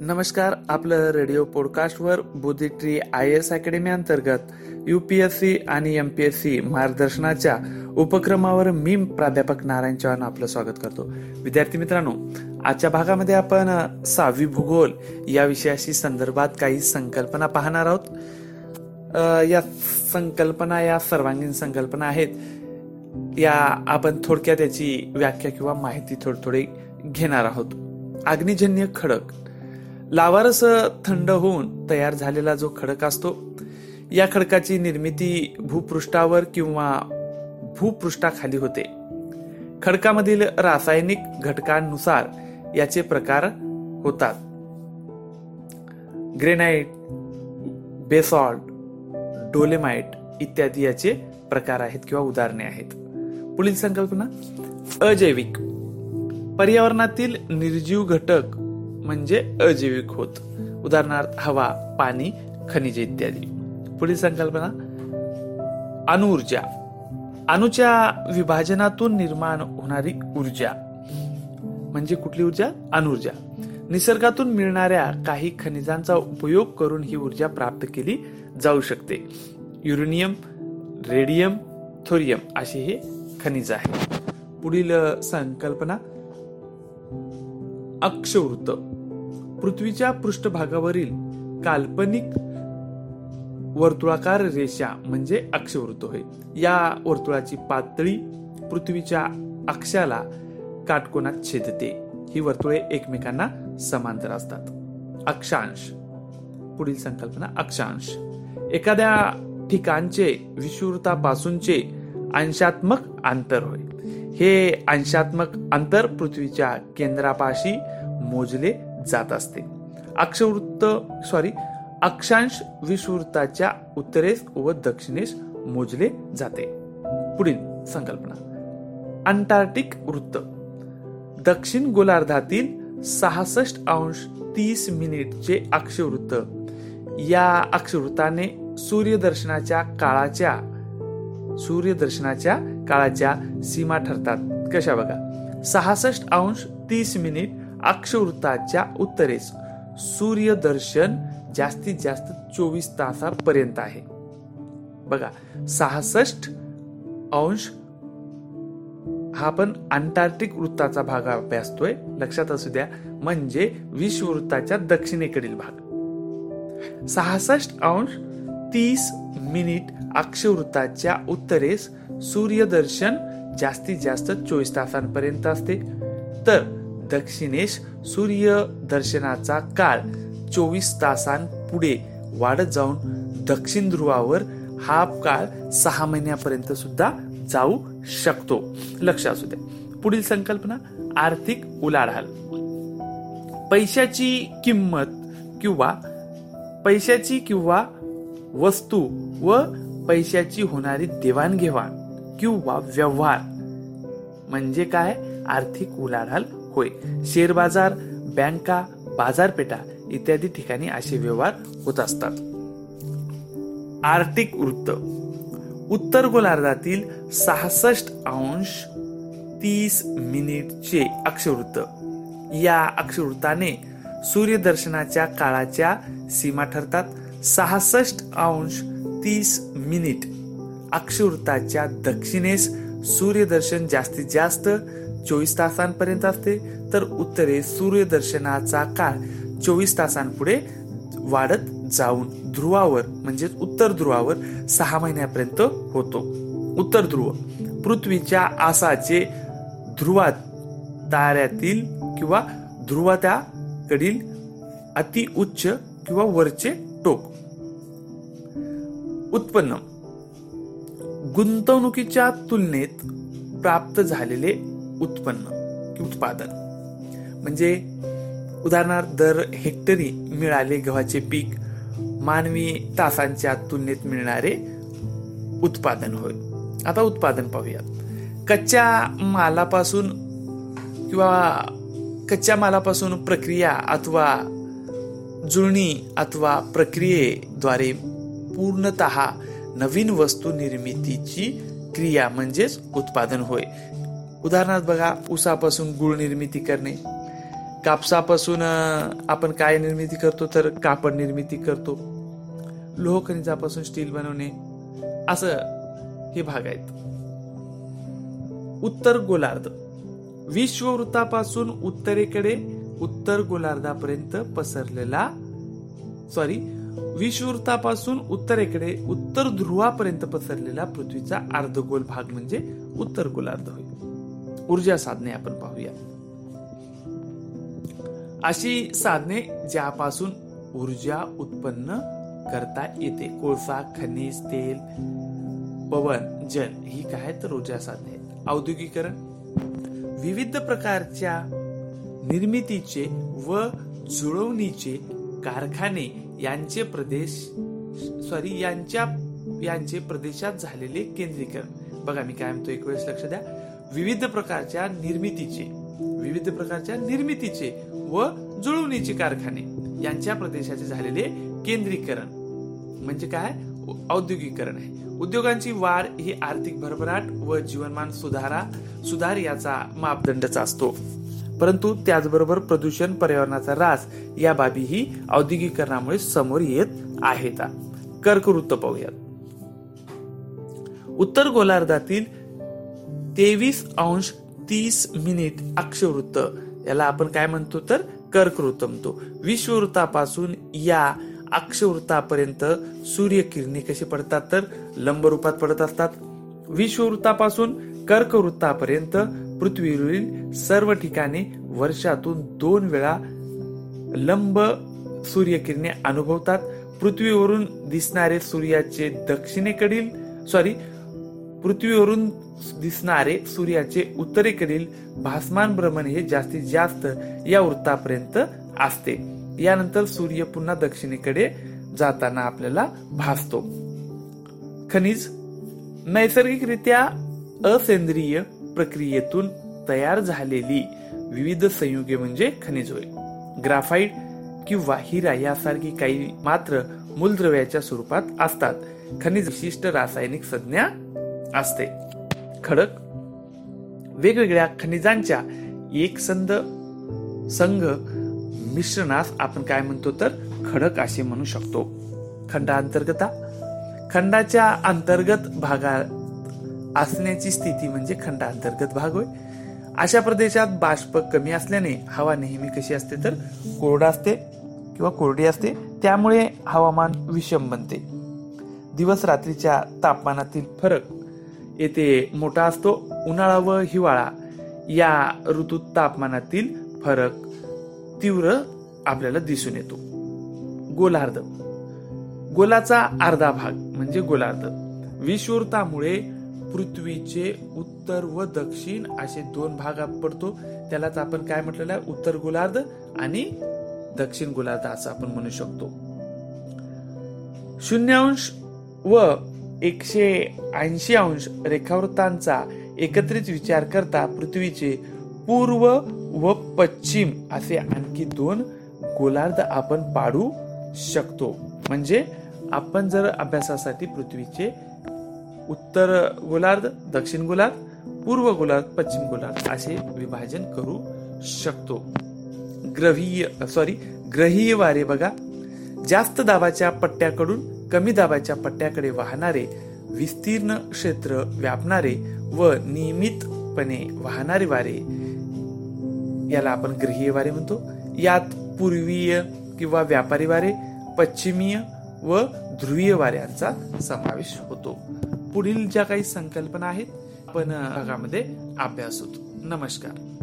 नमस्कार आपलं radio पॉडकास्टवर Buddhi tree I S academy अंतर्गत यू पी एस सी आणि एम पी एस सी मार्गदर्शनाच्या उपक्रमावर मी प्राध्यापक नारायण चव्हाण आपलं स्वागत करतो. विद्यार्थी मित्रांनो आजच्या भागामध्ये आपण सावी सहावी भूगोल या विषयाशी संदर्भात काही संकल्पना पाहणार आहोत. या संकल्पना या सर्वांगीण संकल्पना आहेत. या आपण थोडक्यात याची व्याख्या किंवा माहिती थोडी थोडी घेणार आहोत. अग्निजन्य खडक लावारस थंड होऊन तयार झालेला जो खडक असतो या खडकाची निर्मिती भूपृष्ठावर किंवा भूपृष्ठाखाली होते. खडकामधील रासायनिक घटकांनुसार याचे प्रकार होतात. ग्रेनाइट बेसॉल्ट डोलेमाइट इत्यादी याचे प्रकार आहेत किंवा उदाहरणे आहेत. पुढील संकल्पना अजैविक. पर्यावरणातील निर्जीव घटक म्हणजे अजैविक होत. उदाहरणार्थ हवा पाणी खनिजे इत्यादी. पुढील संकल्पना अणुऊर्जा. अणुच्या विभाजनातून निर्माण होणारी ऊर्जा. म्हणजे कुठली ऊर्जा? अणुऊर्जा. निसर्गातून मिळणाऱ्या काही खनिजांचा उपयोग करून ही ऊर्जा प्राप्त केली जाऊ शकते. युरेनियम रेडियम थोरियम असे हे खनिज आहे पुढील संकल्पना अक्षवृत्त पृथ्वीच्या पृष्ठभागावरील काल्पनिक वर्तुळाकार रेषा म्हणजे अक्षवृत्त होय. या वर्तुळाची पातळी पृथ्वीच्या अक्षाला काटकोनात छेदते. ही वर्तुळे एकमेकांना समांतर असतात. अक्षांश. पुढील संकल्पना अक्षांश. एखाद्या ठिकाणचे विषुवृत्तापासूनचे अंशात्मक अंतर होय. हे अंशात्मक अंतर पृथ्वीच्या केंद्रापाशी मोजले जात असते. अक्षवृत्त सॉरी अक्षांश विषुवृत्ताच्या उत्तरेस व दक्षिणेस मोजले जाते. पुढील संकल्पना. अंटार्क्टिक वृत्त. दक्षिण गोलार्धातील सहासष्ट अंश तीस मिनिटचे अक्षवृत्त. या अक्षवृत्ताने सूर्यदर्शनाच्या काळाच्या सूर्यदर्शनाच्या काळाच्या सीमा ठरतात. कशा बघा? सहासष्ट अंश तीस मिनिट अक्षवृत्ताच्या उत्तरेस सूर्यदर्शन जास्तीत जास्त चोवीस तासापर्यंत आहे. बघा सहासष्ट अंश हा पण अंटार्क्टिक वृत्ताचा भाग अभ्यासतोय लक्षात असू द्या म्हणजे विश्ववृत्ताच्या दक्षिणेकडील भाग. सहासष्ट अंश तीस मिनिट अक्षवृत्ताच्या उत्तरेस सूर्यदर्शन जास्तीत जास्त चोवीस तासांपर्यंत असते. तर दक्षिणेस सूर्यदर्शनाचा काळ. चोवीस तासांपुढे वाढत जाऊन दक्षिण ध्रुवावर हा काळ सहा महिन्यापर्यंत सुद्धा जाऊ शकतो. लक्ष असू द्या. पुढील संकल्पना आर्थिक उलाढाल. पैशाची किंमत किंवा पैशाची किंवा वस्तू व पैशाची होणारी देवाणघेवाण किंवा व्यवहार. म्हणजे काय? आर्थिक उलाढाल होय. शेअर बाजार बँका बाजारपेठा इत्यादी ठिकाणी असे व्यवहार होत असतात. आर्टिक वृत्त. उत्तर गोलार्धातील सहासष्ट अंश तीस मिनिटचे अक्षवृत्त. या अक्षवृत्ताने सूर्यदर्शनाच्या काळाच्या सीमा ठरतात. सहासष्ट अंश तीस मिनिट अक्षवृत्ताच्या दक्षिणेस सूर्यदर्शन जास्तीत जास्त चोवीस तासांपर्यंत असते. तर उत्तरे सूर्यदर्शनाचा काळ चोवीस तासांपुढे वाढत जाऊन ध्रुवावर म्हणजेच उत्तर ध्रुवावर सहा महिन्यापर्यंत होतो. उत्तर ध्रुव पृथ्वीच्या आसाचे ध्रुवात ताऱ्यातील किंवा ध्रुवात्याकडील अति उच्च किंवा वरचे टोक. उत्पन्न गुंतवणुकीच्या तुलनेत प्राप्त झालेले उत्पन्न उत्पादन. म्हणजे उदाहरणार्थ दर हेक्टरी मिळाले गव्हाचे पीक मानवी तासांच्या तुलनेत मिळणारे उत्पादन होय. आता उत्पादन पाहूयात. कच्च्या मालापासून किंवा कच्च्या मालापासून प्रक्रिया अथवा जुळणी अथवा प्रक्रियेद्वारे पूर्णत नवीन वस्तू निर्मितीची क्रिया म्हणजेच उत्पादन होय. उदाहरणार्थ बघा ऊसापासून गुळ निर्मिती करणे. कापसापासून आपण काय निर्मिती करतो तर कापड निर्मिती करतो. लोह खनिजापासून स्टील बनवणे. असं हे भाग आहेत. उत्तर गोलार्ध. विश्ववृत्तापासून उत्तरेकडे उत्तर गोलार्धापर्यंत पसरलेला सॉरी विषुवृत्तापासून उत्तरेकडे उत्तर ध्रुवापर्यंत पसरलेला पृथ्वीचा अर्धगोल भाग म्हणजे उत्तर गोलार्ध होय. ऊर्जा साधने आपण पाहूया. अशी साधने ज्यापासून ऊर्जा उत्पन्न करता येते. कोळसा खनिज तेल पवन जल ही काय तर ऊर्जा साधने औद्योगिकरण विविध प्रकारच्या निर्मितीचे व जुळवणीचे कारखाने यांचे प्रदेश सॉरी यांच्या यांचे प्रदेशात झालेले केंद्रीकरण. बघा मी काय म्हणतो एक वेळेस लक्ष द्या. विविध प्रकारच्या निर्मितीचे विविध प्रकारच्या निर्मितीचे व जुळवणीचे कारखाने यांच्या प्रदेशाचे झालेले केंद्रीकरण. म्हणजे काय? औद्योगिकरण आहे. उद्योगांची वाढ ही आर्थिक भरभराट व जीवनमान सुधारा सुधार याचा मापदंडच असतो. परंतु त्याचबरोबर प्रदूषण पर्यावरणाचा ऱ्हास या बाबीही औद्योगिकरणामुळे समोर येत आहेत. कर्कवृत्त पाहूयात. उत्तर गोलार्धातील तेवीस अंश तीस मिनिट अक्षवृत्त. याला आपण काय म्हणतो तर? कर्कवृत्त म्हणतो. विश्ववृत्तापासून या अक्षवृत्तापर्यंत सूर्यकिरणे कशी पडतात तर? लंब रूपात पडत असतात. विश्ववृत्तापासून कर्कवृत्तापर्यंत पृथ्वीवरील सर्व ठिकाणी वर्षातून दोन वेळा लंब सूर्यकिरणे अनुभवतात. पृथ्वीवरून दिसणारे सूर्याचे दक्षिणेकडील सॉरी पृथ्वीवरून दिसणारे सूर्याचे उत्तरेकडील भासमान भ्रमण हे जास्तीत जास्त या वृत्तापर्यंत असते. यानंतर सूर्य पुन्हा दक्षिणेकडे जाताना आपल्याला भासतो. खनिज नैसर्गिकरित्या असेंद्रिय प्रक्रियेतून तयार झालेली विविध संयुगे म्हणजे खनिज होय. ग्राफाईट किंवा हिरा यासारखी काही मात्र मूलद्रव्याच्या स्वरूपात असतात. खनिज विशिष्ट रासायनिक संज्ञा असते. खडक वेगवेगळ्या खनिजांच्या एकसंध संघ मिश्रणास आपण काय म्हणतो तर खडक असे म्हणू शकतो. खंडांतर्गता. खंडाच्या अंतर्गत भागात असण्याची स्थिती म्हणजे खंडांतर्गत भाग होय. अशा प्रदेशात बाष्प कमी असल्याने हवा नेहमी कशी असते तर कोरडा असते किंवा कोरडी असते त्यामुळे हवामान विषम बनते. दिवस रात्रीच्या तापमानातील फरक येथे मोठा असतो उन्हाळा व हिवाळा. या ऋतूत तापमानातील फरक तीव्र आपल्याला दिसून येतो. गोलार्ध. गोलाचा अर्धा भाग म्हणजे गोलार्ध. विषुवृत्तामुळे पृथ्वीचे उत्तर व दक्षिण असे दोन भाग पडतो. त्यालाच आपण काय म्हटलेलं आहे? उत्तर गोलार्ध आणि दक्षिण गोलार्ध असं आपण म्हणू शकतो. शून्यांश व एकशे ऐंशी अंश रेखावृत्तांचा एकत्रित विचार करता पृथ्वीचे पूर्व व पश्चिम असे आणखी दोन गोलार्ध आपण पाडू शकतो. म्हणजे आपण जर अभ्यासासाठी पृथ्वीचे उत्तर गोलार्ध दक्षिण गोलार्ध पूर्व गोलार्ध पश्चिम गोलार्ध असे विभाजन करू शकतो. ग्रहीय सॉरी ग्रहीय वारे बघा. जास्त दाबाच्या पट्ट्याकडून कमी दाबाच्या पट्ट्याकडे वाहणारे विस्तीर्ण क्षेत्र व्यापणारे व नियमितपणे वाहणारे वारे. याला आपण ग्रहीय वारे म्हणतो. यात पूर्वीय किंवा व्यापारी वारे पश्चिमीय व ध्रुवीय वाऱ्यांचा समावेश होतो. पुढील ज्या काही संकल्पना आहेत आपण भागामध्ये अभ्यास होतो. नमस्कार.